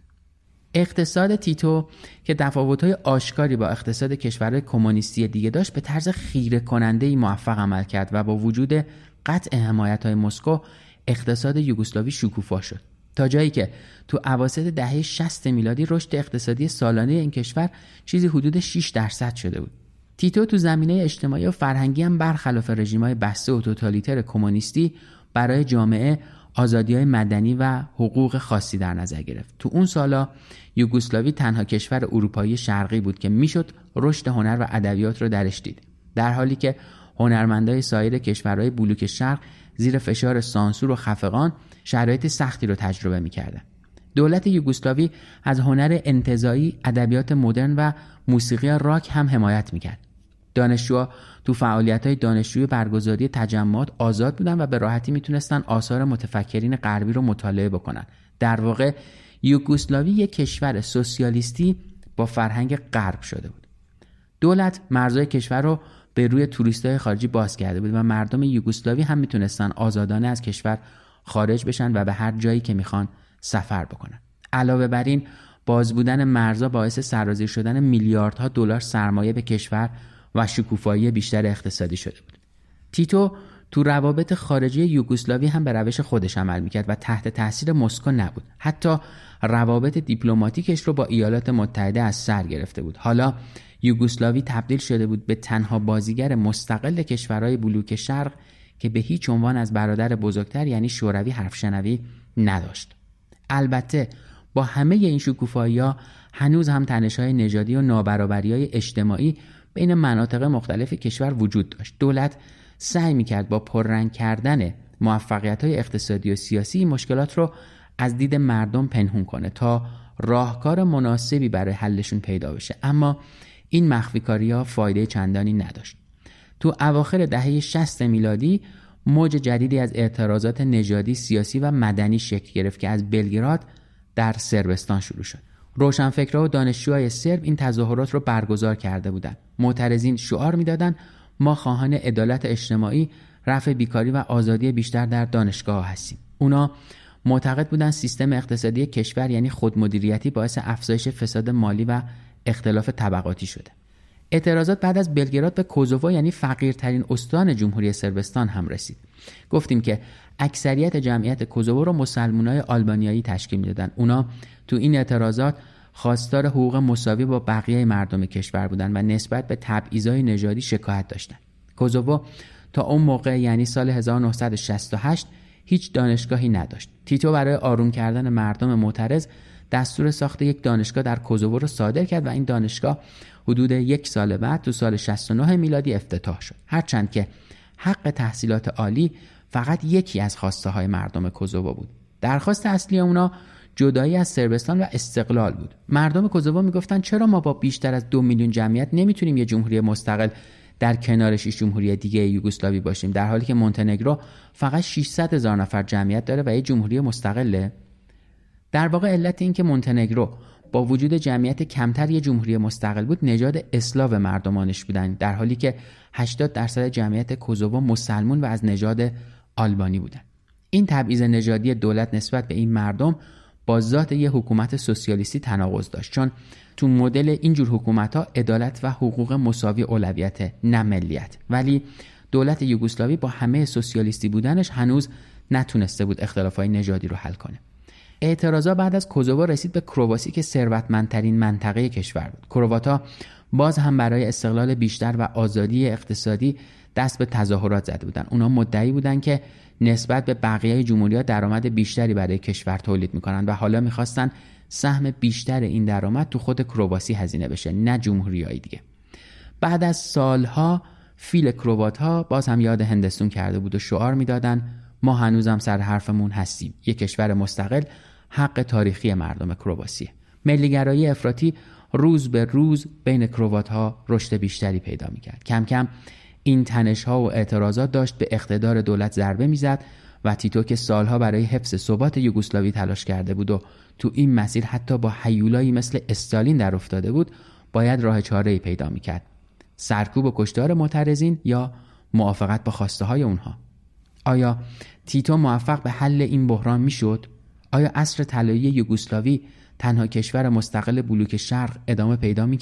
اقتصاد تیتو که تفاوت‌های آشکاری با اقتصاد کشورهای کمونیستی دیگه داشت به طرز خیره کننده موفق عمل کرد و با وجود قطع حمایت های مسکو اقتصاد یوگسلاوی شکوفا شد. تا جایی که تو اواسط دهه 60 میلادی رشد اقتصادی سالانه این کشور چیزی حدود 6 درصد شده بود. تیتو تو زمینه اجتماعی و فرهنگی هم برخلاف رژیم‌های بسته و توتالیتر کمونیستی برای جامعه آزادی های مدنی و حقوق خاصی در نظر گرفت. تو اون سالا یوگسلاوی تنها کشور اروپایی شرقی بود که می‌شد رشد هنر و ادبیات رو درش دید. در حالی که هنرمندای سایر کشورهای بلوک شرق زیر فشار سانسور و خفقان شرایط سختی رو تجربه می‌کردن دولت یوگسلاوی از هنر انتظایی ادبیات مدرن و موسیقی راک هم حمایت می‌کرد. دانشجوها تو فعالیت های دانشجوی برگزاری تجمعات آزاد بودن و به راحتی می‌تونستن آثار متفکرین غربی رو مطالعه بکنن. در واقع یوگسلاوی یک کشور سوسیالیستی با فرهنگ غرب شده بود. دولت مرزهای کشور رو به روی های خارجی باز کرده بود و مردم یوگسلاوی هم می‌تونستن آزادانه از کشور خارج بشن و به هر جایی که می‌خوان سفر بکنن. علاوه بر این باز بودن مرزها باعث سرازیر شدن میلیاردها دلار سرمایه به کشور و شکوفایی بیشتر اقتصادی شده بود. تیتو تو روابط خارجی یوگسلاوی هم به روش خودش عمل می‌کرد و تحت تاثیر مسکو نبود. حتی روابط دیپلماتیکش رو با ایالات متحده از سر گرفته بود. حالا یوگسلاوی تبدیل شده بود به تنها بازیگر مستقل کشورهای بلوک شرق که به هیچ عنوان از برادر بزرگتر یعنی شوروی حرف شنوی نداشت. البته با همه این شکوفایی ها هنوز هم تنش های نژادی و نابرابری های اجتماعی بین مناطق مختلف کشور وجود داشت. دولت سعی می‌کرد با پررنگ کردن موفقیت های اقتصادی و سیاسی مشکلات رو از دید مردم پنهون کنه تا راهکار مناسبی برای حلشون پیدا بشه. اما این مخفیکاری ها فایده چندانی نداشت. تو اواخر دهه 60 میلادی موج جدیدی از اعتراضات نژادی سیاسی و مدنی شکل گرفت که از بلگراد در سربستان شروع شد. روشنفکرها و دانشجوهای سرب این تظاهرات رو برگزار کرده بودند معترضین شعار می‌دادند ما خواهان عدالت اجتماعی رفع بیکاری و آزادی بیشتر در دانشگاه هستیم. اونا معتقد بودن سیستم اقتصادی کشور یعنی خودمدیریتی باعث افزایش فساد مالی و اختلاف طبقاتی شده. اعتراضات بعد از بلگراد به کوزوو یعنی فقیرترین استان جمهوری سربستان هم رسید. گفتیم که اکثریت جمعیت کوزوو رو مسلمانای آلبانیایی تشکیل می‌دادن. اونا تو این اعتراضات خواستار حقوق مساوی با بقیه مردم کشور بودند و نسبت به تبعیضای نژادی شکایت داشتند. کوزوو تا اون موقع یعنی سال 1968 هیچ دانشگاهی نداشت. تیتو برای آروم کردن مردم معترض دستور ساخت یک دانشگاه در کوزوو رو صادر کرد و این دانشگاه حدود یک سال بعد تو سال 69 میلادی افتتاح شد. هرچند که حق تحصیلات عالی فقط یکی از خواسته های مردم کوزوو بود. درخواست اصلی اونا جدایی از سربستان و استقلال بود. مردم کوزوو می‌گفتن چرا ما با بیشتر از دو میلیون جمعیت نمی‌تونیم یه جمهوری مستقل در کنار شش جمهوری دیگه یوگسلاوی باشیم در حالی که مونتنگرو فقط 600 هزار نفر جمعیت داره و یه جمهوری مستقله؟ در واقع علت این که مونتنگرو با وجود جمعیت کمتر یه جمهوری مستقل بود نژاد اسلاو مردمانش بودن در حالی که 80 درصد جمعیت کوزوو مسلمون و از نژاد آلبانی بودن. این تبعیض نژادی دولت نسبت به این مردم با ذات یه حکومت سوسیالیستی تناقض داشت. چون تو مدل اینجور حکومت ها عدالت و حقوق مساوی اولویت نه ملیت. ولی دولت یوگسلاوی با همه سوسیالیستی بودنش هنوز نتونسته بود های نژادی رو حل کنه. اعتراضا بعد از کوزوو رسید به کرواسی که ثروتمندترین منطقه کشور بود. کرواتا باز هم برای استقلال بیشتر و آزادی اقتصادی دست به تظاهرات زده بودن اونا مدعی بودن که نسبت به بقیه جمهوری ها درآمد بیشتری برای کشور تولید می‌کنن و حالا می‌خواستن سهم بیشتر این درآمد تو خود کرواسی هزینه بشه نه جمهوریایی دیگه. بعد از سالها فیل کروات ها باز هم یاد هندستون کرده بود و شعار می‌دادن ما هنوزم سر حرفمون هستیم. یک کشور مستقل حق تاریخی مردم کرواسیه ملیگرایی افراطی روز به روز بین کروات ها رشد بیشتری پیدا می‌کرد. کم کم این تنش ها و اعتراضات داشت به اقتدار دولت ضربه می‌زد و تیتو که سالها برای حفظ ثبات یوگسلاوی تلاش کرده بود و تو این مسیر حتی با حیولایی مثل استالین در افتاده بود باید راه چاره پیدا می‌کرد. سرکوب و کشتار معترضین یا موافقت با خواسته های اونها. آیا تیتو موفق به حل این بحران می‌شد؟ آیا عصر طلایی یوگسلاوی تنها کشور مستقل بلوک شرق ادامه پیدا می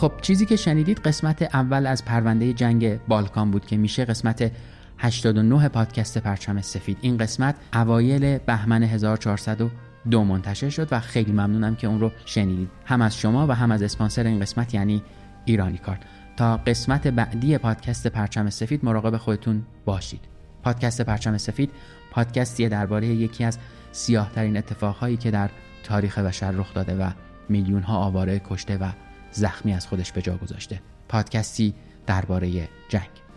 خب چیزی که شنیدید قسمت اول از پرونده جنگ بالکان بود که میشه قسمت 89 پادکست پرچم سفید. این قسمت اوایل بهمن 1402 منتشر شد و خیلی ممنونم که اون رو شنیدید. هم از شما و هم از اسپانسر این قسمت یعنی ایرانی کارت. تا قسمت بعدی پادکست پرچم سفید مراقب خودتون باشید. پادکست پرچم سفید پادکستیه درباره یکی از سیاهترین اتفاقهایی که در تاریخ بشر رخ داده و میلیون ها آواره کشته و زخمی از خودش به جا گذاشته. پادکستی درباره جنگ.